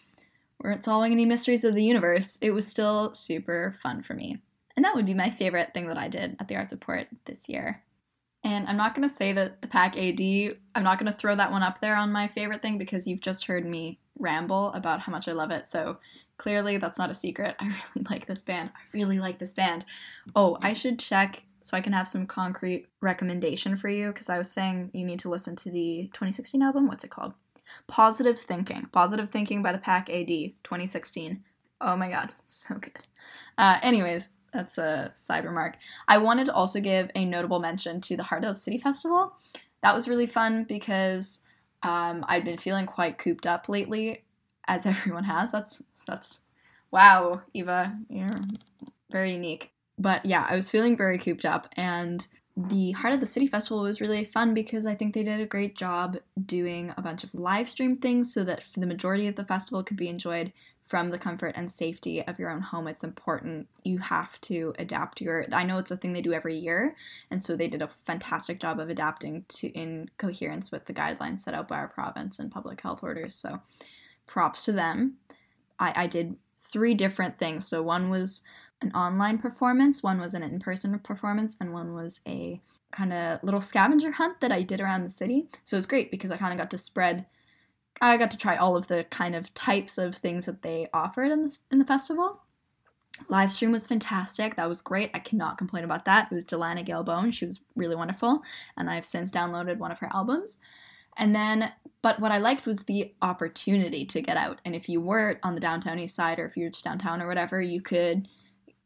G: weren't solving any mysteries of the universe. It was still super fun for me, and that would be my favorite thing that I did at the Art Support this year. And I'm not going to say that the Pack AD, I'm not going to throw that one up there on my favorite thing because you've just heard me ramble about how much I love it. So clearly that's not a secret. I really like this band. I really like this band. Oh, I should check so I can have some concrete recommendation for you because I was saying you need to listen to the 2016 album. What's it called? Positive Thinking. Positive Thinking by the Pack AD 2016. Oh my god, so good. Uh, anyways, that's a side remark. I wanted to also give a notable mention to the Heart of the City Festival. That was really fun because um, I'd been feeling quite cooped up lately, as everyone has. That's that's wow, Eva, you're very unique. But yeah, I was feeling very cooped up, and the Heart of the City Festival was really fun because I think they did a great job doing a bunch of live stream things so that the majority of the festival could be enjoyed from the comfort and safety of your own home. It's important. You have to adapt your I know it's a thing they do every year, and so they did a fantastic job of adapting to in coherence with the guidelines set out by our province and public health orders. So props to them. I, I did three different things. So one was an online performance, one was an in-person performance, and one was a kind of little scavenger hunt that I did around the city. So it was great because I kind of got to spread I got to try all of the kind of types of things that they offered in the, in the festival. Live stream was fantastic. That was great. I cannot complain about that. It was Delana Gale Bone. She was really wonderful. And I've since downloaded one of her albums. And then, but what I liked was the opportunity to get out. And if you were on the downtown east side or if you were downtown or whatever, you could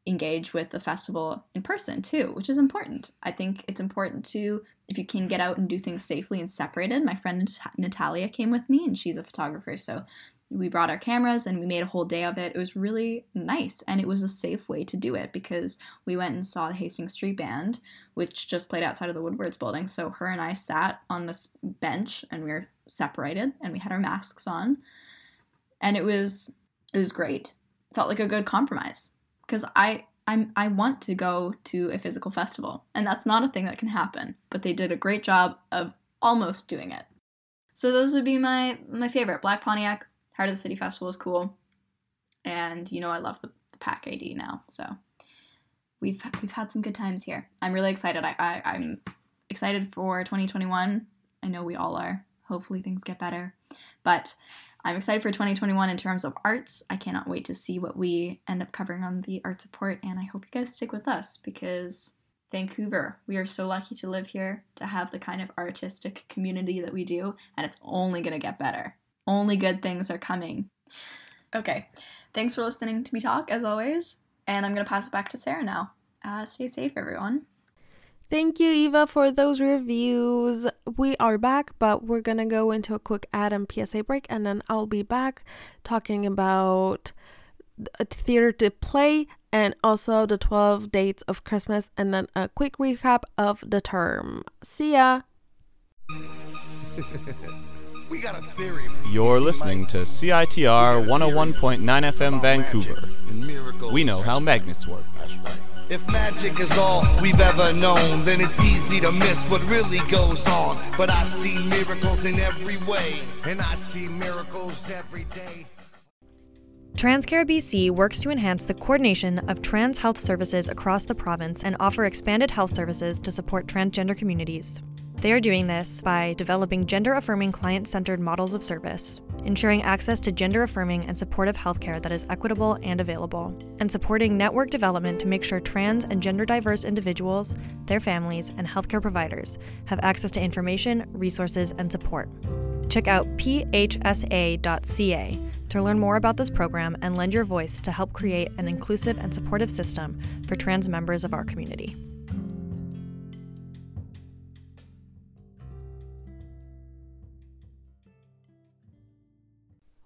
G: engage with the festival in person too, which is important. I think it's important to, if you can get out and do things safely and separated. My friend Natalia came with me and she's a photographer. So we brought our cameras and we made a whole day of it. It was really nice and it was a safe way to do it because we went and saw the Hastings Street Band, which just played outside of the Woodwards building. So her and I sat on this bench and we were separated and we had our masks on. And it was it was great. Felt like a good compromise because I I'm I want to go to a physical festival, and that's not a thing that can happen. But they did a great job of almost doing it. So those would be my my favorite. Black Pontiac, Heart of the City Festival is cool, and you know I love the, the Pack AD now. So we've we've had some good times here. I'm really excited. I, I I'm excited for 2021. I know we all are. Hopefully things get better, but I'm excited for 2021 in terms of arts. I cannot wait to see what we end up covering on the art support, and I hope you guys stick with us because Vancouver, we are so lucky to live here, to have the kind of artistic community that we do, and it's only to get better. Only good things are coming. Okay, thanks for listening to me talk as always, and I'm to pass it back to Serra now. Uh, stay safe, everyone.
A: Thank you, Eva, for those reviews. We are back, but we're gonna go into a quick ad and PSA break, and then I'll be back talking about a uh, Theater the Play and also the 12 dates of Christmas, and then a quick recap of the term. See ya!
D: we got a theory. You're listening to CITR 101.9 FM Vancouver. We know how magnets work. That's right.
E: If magic is all we've ever known, then it's easy to miss what really goes on. But I've seen miracles in every way, and I see miracles every day.
F: Transcare BC works to enhance the coordination of trans health services across the province and offer expanded health services to support transgender communities. They are doing this by developing gender affirming client centered models of service, ensuring access to gender affirming and supportive healthcare that is equitable and available, and supporting network development to make sure trans and gender diverse individuals, their families, and healthcare providers have access to information, resources, and support. Check out phsa.ca to learn more about this program and lend your voice to help create an inclusive and supportive system for trans members of our community.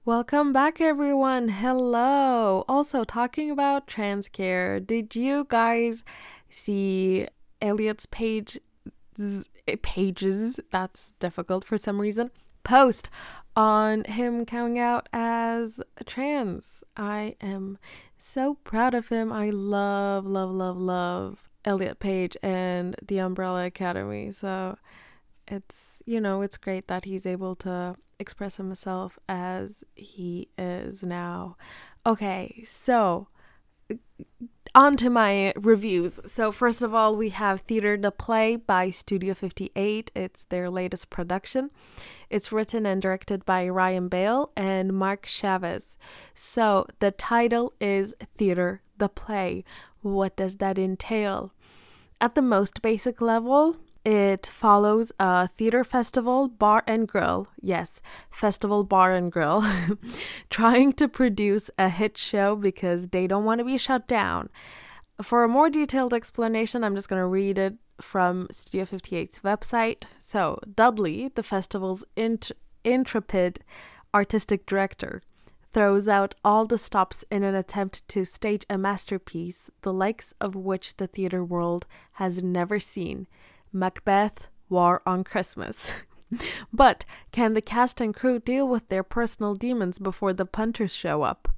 A: Welcome back, everyone. Hello. Also, talking about trans care, did you guys see Elliot's page pages? That's difficult for some reason. Post on him coming out as trans. I am so proud of him. I love, love, love, love Elliot Page and the Umbrella Academy. So it's you know it's great that he's able to express himself as he is now. Okay, so on to my reviews. So, first of all, we have Theater the Play by Studio 58. It's their latest production. It's written and directed by Ryan Bale and Mark Chavez. So, the title is Theater the Play. What does that entail? At the most basic level, it follows a theater festival, bar and grill. Yes, festival, bar and grill. trying to produce a hit show because they don't want to be shut down. For a more detailed explanation, I'm just going to read it from Studio 58's website. So, Dudley, the festival's int- intrepid artistic director, throws out all the stops in an attempt to stage a masterpiece, the likes of which the theater world has never seen. Macbeth, War on Christmas. but can the cast and crew deal with their personal demons before the punters show up?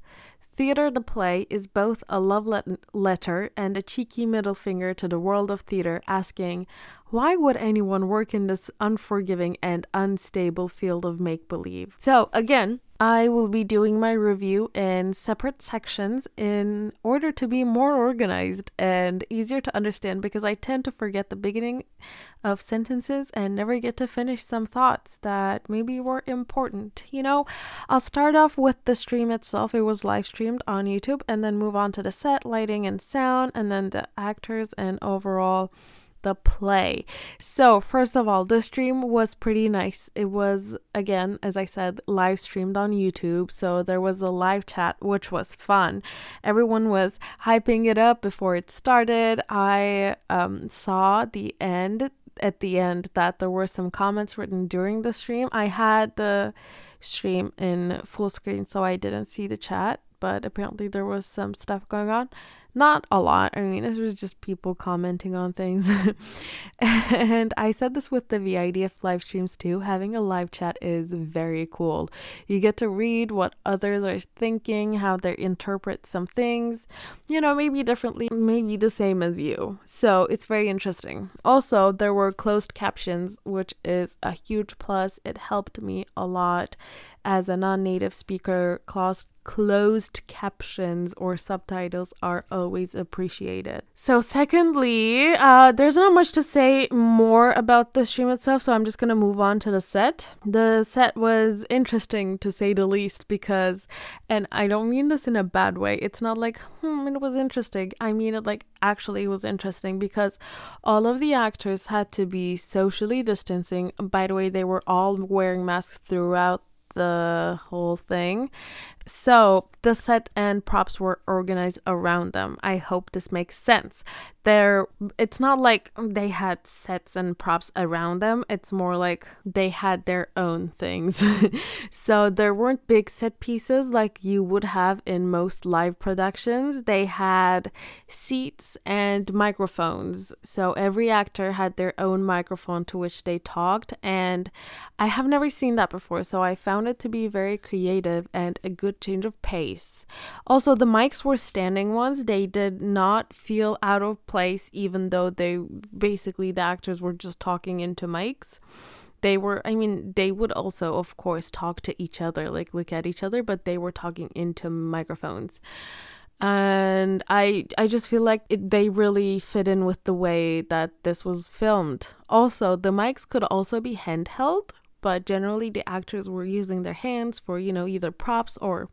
A: Theater the Play is both a love letter and a cheeky middle finger to the world of theater, asking, why would anyone work in this unforgiving and unstable field of make believe? So, again, I will be doing my review in separate sections in order to be more organized and easier to understand because I tend to forget the beginning of sentences and never get to finish some thoughts that maybe were important. You know, I'll start off with the stream itself. It was live streamed on YouTube and then move on to the set, lighting, and sound, and then the actors and overall the play. So, first of all, the stream was pretty nice. It was, again, as I said, live streamed on YouTube. So, there was a live chat, which was fun. Everyone was hyping it up before it started. I um, saw the end at the end that there were some comments written during the stream. I had the stream in full screen, so I didn't see the chat, but apparently there was some stuff going on. Not a lot. I mean, it was just people commenting on things. and I said this with the VTFF live streams too. Having a live chat is very cool. You get to read what others are thinking, how they interpret some things, you know, maybe differently, maybe the same as you. So it's very interesting. Also, there were closed captions, which is a huge plus. It helped me a lot as a non native speaker. Closed closed captions or subtitles are always appreciated. So, secondly, uh, there's not much to say more about the stream itself, so I'm just gonna move on to the set. The set was interesting to say the least because, and I don't mean this in a bad way, it's not like, hmm, it was interesting. I mean it like actually it was interesting because all of the actors had to be socially distancing. By the way, they were all wearing masks throughout the whole thing. So the set and props were organized around them. I hope this makes sense. There it's not like they had sets and props around them. It's more like they had their own things. so there weren't big set pieces like you would have in most live productions. They had seats and microphones. So every actor had their own microphone to which they talked and I have never seen that before. So I found it to be very creative and a good change of pace. Also, the mics were standing ones. They did not feel out of place, even though they basically the actors were just talking into mics. They were, I mean, they would also, of course, talk to each other, like look at each other, but they were talking into microphones and i i just feel like it, they really fit in with the way that this was filmed also the mics could also be handheld but generally the actors were using their hands for, you know, either props or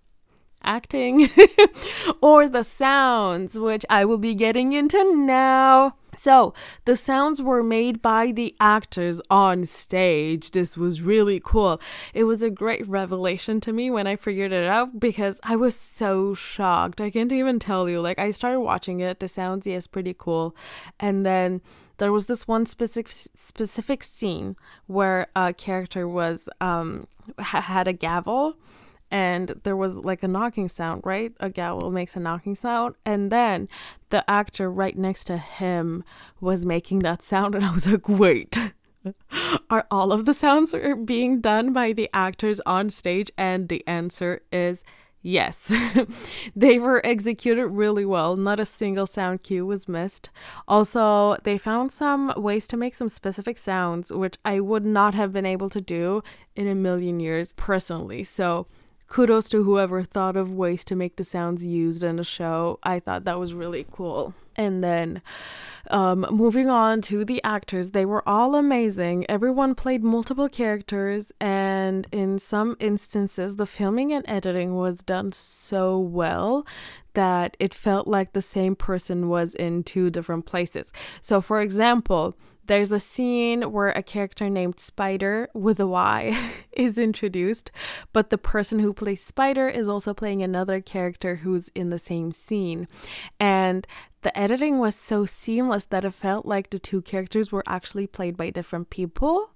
A: acting or the sounds, which I will be getting into now. So, the sounds were made by the actors on stage. This was really cool. It was a great revelation to me when I figured it out because I was so shocked. I can't even tell you. Like, I started watching it, the sounds, yes, pretty cool. And then there was this one specific specific scene where a character was um ha- had a gavel and there was like a knocking sound, right? A gavel makes a knocking sound. And then the actor right next to him was making that sound. And I was like, wait, are all of the sounds being done by the actors on stage? And the answer is Yes, they were executed really well. Not a single sound cue was missed. Also, they found some ways to make some specific sounds, which I would not have been able to do in a million years personally. So, kudos to whoever thought of ways to make the sounds used in a show. I thought that was really cool. And then um, moving on to the actors, they were all amazing. Everyone played multiple characters, and in some instances, the filming and editing was done so well that it felt like the same person was in two different places. So, for example, there's a scene where a character named Spider with a Y is introduced, but the person who plays Spider is also playing another character who's in the same scene. And the editing was so seamless that it felt like the two characters were actually played by different people.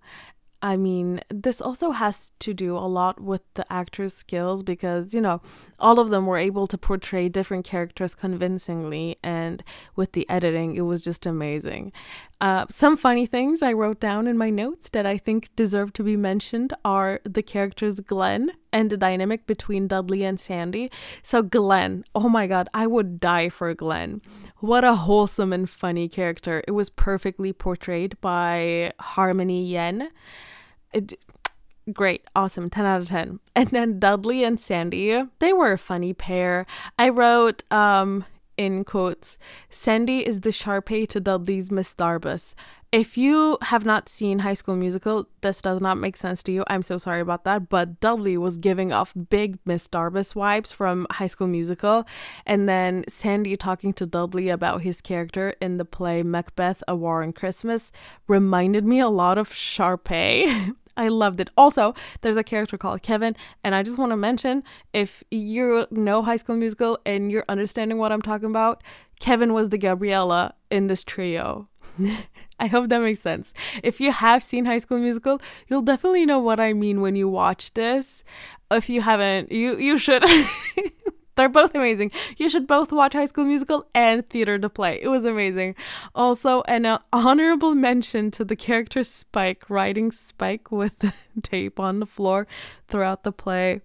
A: I mean, this also has to do a lot with the actor's skills because, you know, all of them were able to portray different characters convincingly, and with the editing, it was just amazing. Uh, some funny things I wrote down in my notes that I think deserve to be mentioned are the characters Glenn and the dynamic between Dudley and Sandy. So, Glenn, oh my god, I would die for Glenn. What a wholesome and funny character. It was perfectly portrayed by Harmony Yen. It, great, awesome, 10 out of 10. And then Dudley and Sandy, they were a funny pair. I wrote, um, in quotes, Sandy is the Sharpay to Dudley's Miss Darbus. If you have not seen High School Musical, this does not make sense to you. I'm so sorry about that. But Dudley was giving off big Miss Darbus vibes from High School Musical. And then Sandy talking to Dudley about his character in the play Macbeth, A War on Christmas reminded me a lot of Sharpay. I loved it. Also, there's a character called Kevin, and I just want to mention if you know High School Musical and you're understanding what I'm talking about, Kevin was the Gabriella in this trio. I hope that makes sense. If you have seen High School Musical, you'll definitely know what I mean when you watch this. If you haven't, you you should. They're both amazing. You should both watch High School Musical and Theater the Play. It was amazing. Also, an honorable mention to the character Spike riding Spike with the tape on the floor throughout the play.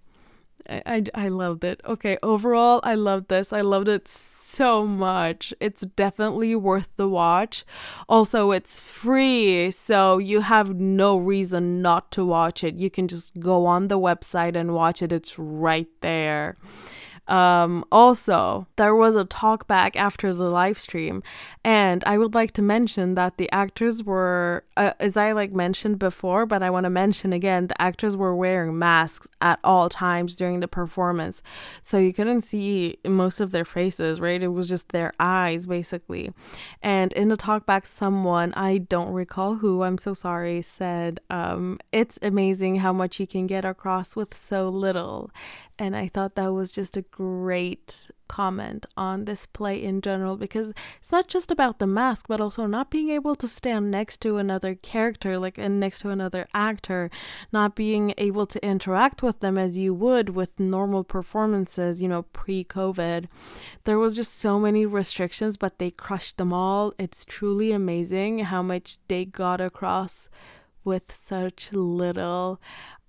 A: I, I, I loved it. Okay, overall, I loved this. I loved it so much. It's definitely worth the watch. Also, it's free, so you have no reason not to watch it. You can just go on the website and watch it, it's right there. Um, also, there was a talk back after the live stream, and I would like to mention that the actors were, uh, as I like mentioned before, but I want to mention again, the actors were wearing masks at all times during the performance, so you couldn't see most of their faces, right? It was just their eyes basically. And in the talk back, someone I don't recall who, I'm so sorry, said, um, "It's amazing how much you can get across with so little." And I thought that was just a great comment on this play in general because it's not just about the mask, but also not being able to stand next to another character, like and next to another actor, not being able to interact with them as you would with normal performances, you know, pre COVID. There was just so many restrictions, but they crushed them all. It's truly amazing how much they got across with such little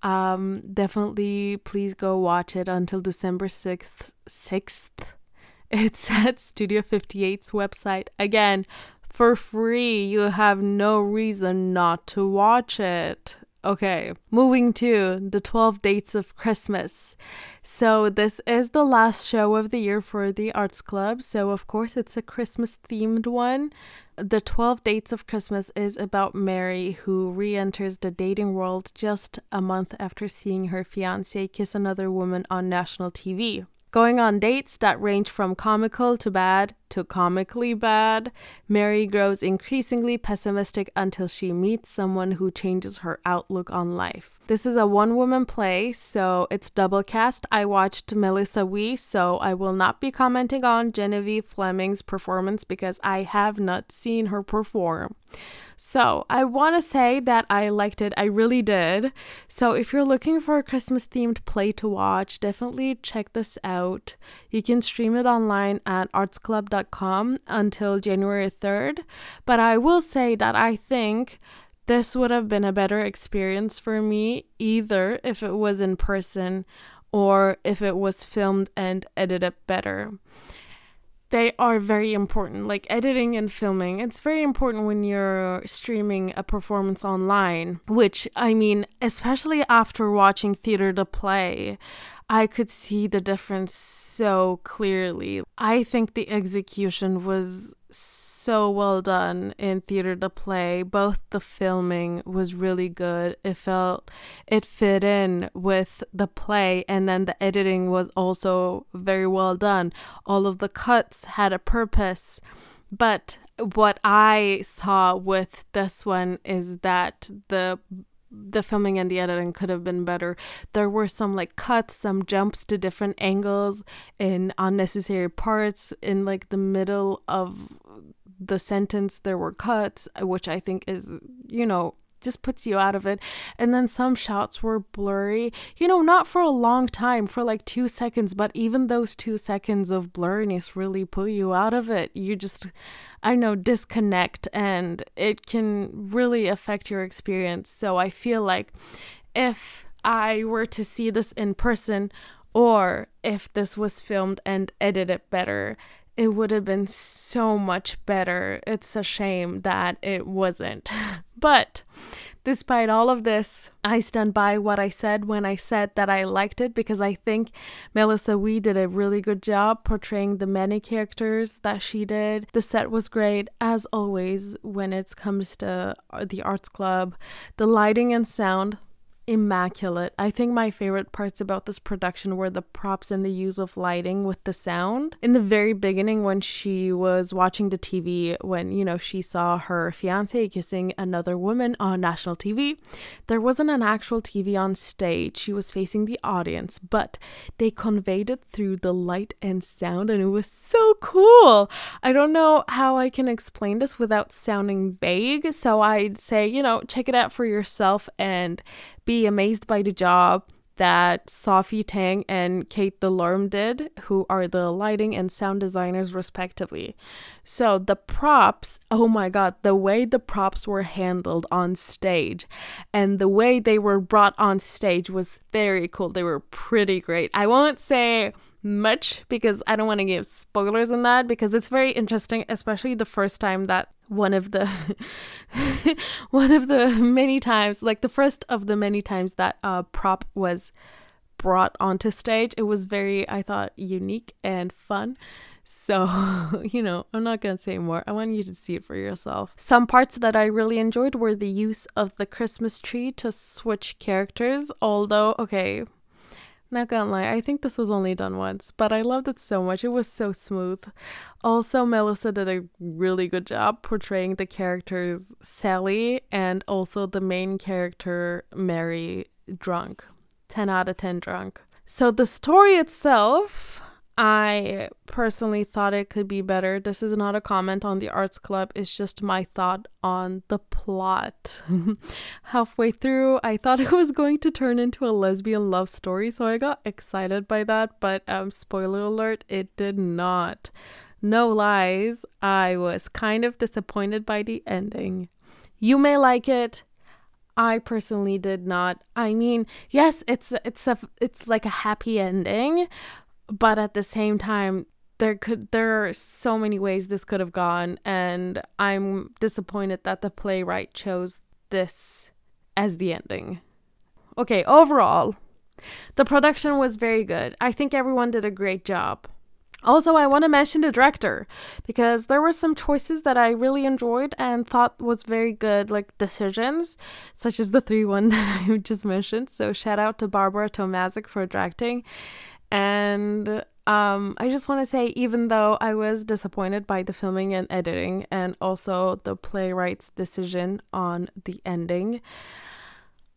A: um definitely please go watch it until december 6th 6th it's at studio 58's website. Again for free. You have no reason not to watch it Okay, moving to the 12 dates of Christmas. So, this is the last show of the year for the Arts Club. So, of course, it's a Christmas themed one. The 12 Dates of Christmas is about Mary, who re enters the dating world just a month after seeing her fiance kiss another woman on national TV. Going on dates that range from comical to bad to comically bad, Mary grows increasingly pessimistic until she meets someone who changes her outlook on life. This is a one woman play, so it's double cast. I watched Melissa Wee, so I will not be commenting on Genevieve Fleming's performance because I have not seen her perform. So I want to say that I liked it. I really did. So if you're looking for a Christmas themed play to watch, definitely check this out. You can stream it online at artsclub.com until January 3rd. But I will say that I think this would have been a better experience for me either if it was in person or if it was filmed and edited better they are very important. Like editing and filming, it's very important when you're streaming a performance online, which I mean, especially after watching Theater the Play, I could see the difference so clearly. I think the execution was so well done in Theater the Play. Both the filming was really good. It felt it fit in with the play and then the editing was also very well done. All of the cuts had a purpose. But what I saw with this one is that the the filming and the editing could have been better. There were some like cuts, some jumps to different angles in unnecessary parts in like the middle of the sentence there were cuts uh, which i think is you know just puts you out of it. And then some shots were blurry you know not for a long time for like 2 seconds but even those 2 seconds of blurriness really pull you out of it. You just i know disconnect and it can really affect your experience. So i feel like if i were to see this in person or if this was filmed and edited better it would have been so much better. It's a shame that it wasn't. but despite all of this, I stand by what I said when I said that I liked it because I think Melissa Wee did a really good job portraying the many characters that she did. The set was great, as always, when it comes to the arts club. The lighting and sound immaculate. I think my favorite parts about this production were the props and the use of lighting with the sound. In the very beginning, when she was watching the TV, when, you know, she saw her fiance kissing another woman on national TV, there wasn't an actual TV on stage. She was facing the audience, but they conveyed it through the light and sound, and it was so cool. I don't know how I can explain this without sounding vague, so I'd say, you know, check it out for yourself and be amazed by the job that Sophie Tang and Kate Delorme did, who are the lighting and sound designers respectively. So the props, oh my god, the way the props were handled on stage and the way they were brought on stage was very cool. They were pretty great. I won't say much because I don't want to give spoilers on that because it's very interesting, especially the first time that one of the one of the many times, like the first of the many times that uh prop was brought onto stage. It was very, I thought, unique and fun. So, you know, I'm not going to say more. I want you to see it for yourself. Some parts that I really enjoyed were the use of the Christmas tree to switch characters, although, okay, not gonna lie, I think this was only done once, but I loved it so much. It was so smooth. Also, Melissa did a really good job portraying the characters Sally and also the main character Mary drunk. 10 out of 10 drunk. So, the story itself I personally thought it could be better. This is not a comment on the arts club, it's just my thought on the plot. Halfway through, I thought it was going to turn into a lesbian love story, so I got excited by that, but um spoiler alert, it did not. No lies, I was kind of disappointed by the ending. You may like it, I personally did not. I mean, yes, it's it's a it's like a happy ending, but at the same time there could there are so many ways this could have gone and i'm disappointed that the playwright chose this as the ending okay overall the production was very good i think everyone did a great job also, I want to mention the director because there were some choices that I really enjoyed and thought was very good, like decisions, such as the three one that I just mentioned. So, shout out to Barbara Tomasik for directing. And um, I just want to say, even though I was disappointed by the filming and editing, and also the playwright's decision on the ending,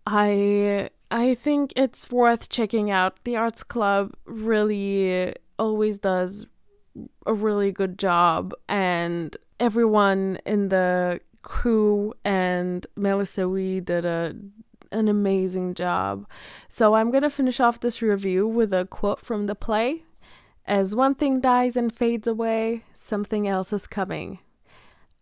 A: I I think it's worth checking out. The Arts Club really always does a really good job, and everyone in the crew and Melissa Wee did a an amazing job. So I'm going to finish off this review with a quote from the play As one thing dies and fades away, something else is coming.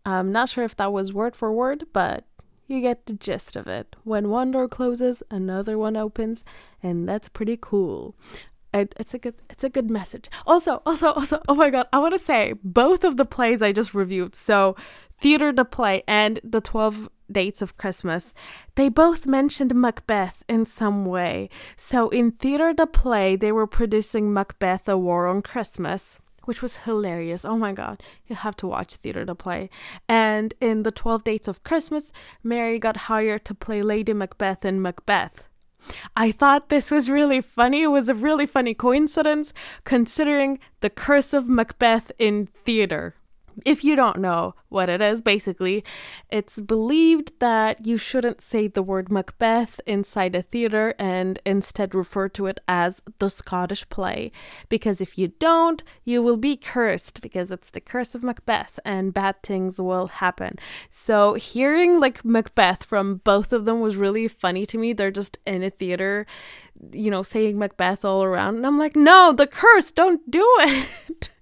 A: I'm not sure if that was word for word, but you get the gist of it. When one door closes, another one opens, and that's pretty cool. It, it's a good it's a good message. Also, also, also, oh my god, I want to say both of the plays I just reviewed. So, Theater the Play and the 12 dates of Christmas, they both mentioned Macbeth in some way. So in Theatre the Play, they were producing Macbeth A War on Christmas, which was hilarious. Oh my god, you have to watch Theatre the Play. And in The 12 Dates of Christmas, Mary got hired to play Lady Macbeth in Macbeth. I thought this was really funny. It was a really funny coincidence considering the curse of Macbeth in theater if you don't know what it is, basically, it's believed that you shouldn't say the word Macbeth inside a theater and instead refer to it as the Scottish play. Because if you don't, you will be cursed because it's the curse of Macbeth and bad things will happen. So, hearing like Macbeth from both of them was really funny to me. They're just in a theater, you know, saying Macbeth all around. And I'm like, no, the curse, don't do it.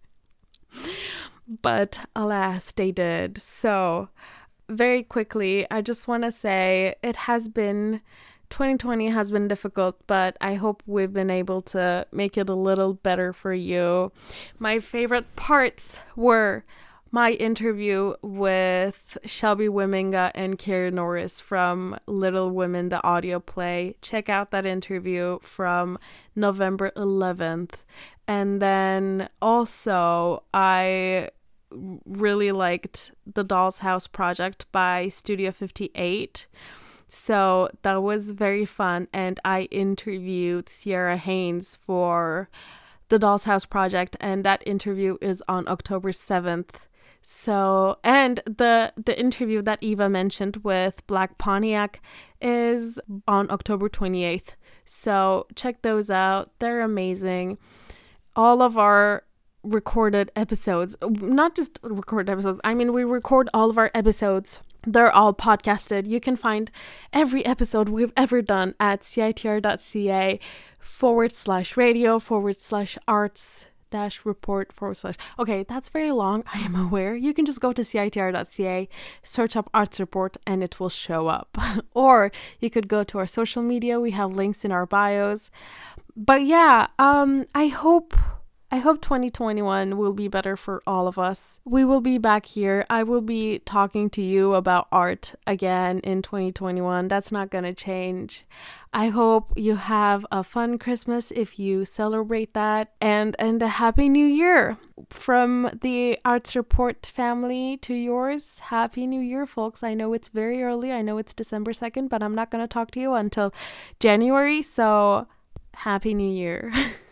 A: but alas, they did. So, very quickly, I just want to say it has been 2020 has been difficult, but I hope we've been able to make it a little better for you. My favorite parts were my interview with Shelby Wiminga and Karen Norris from Little Women, the audio play. Check out that interview from November 11th. And then also, I really liked the Doll's House project by Studio 58. So that was very fun. And I interviewed Sierra Haynes for the Doll's House project, and that interview is on October 7th. So, and the the interview that Eva mentioned with Black Pontiac is on October 28th. So, check those out. They're amazing. All of our recorded episodes, not just recorded episodes. I mean, we record all of our episodes they're all podcasted. You can find every episode we've ever done at citr.ca forward slash radio forward slash arts dash report forward slash. Okay, that's very long. I am aware. You can just go to citr.ca, search up arts report, and it will show up. or you could go to our social media. We have links in our bios. But yeah, um, I hope I hope 2021 will be better for all of us. We will be back here. I will be talking to you about art again in 2021. That's not going to change. I hope you have a fun Christmas if you celebrate that and and a happy new year. From the Arts Report family to yours, happy new year folks. I know it's very early. I know it's December 2nd, but I'm not going to talk to you until January, so happy new year.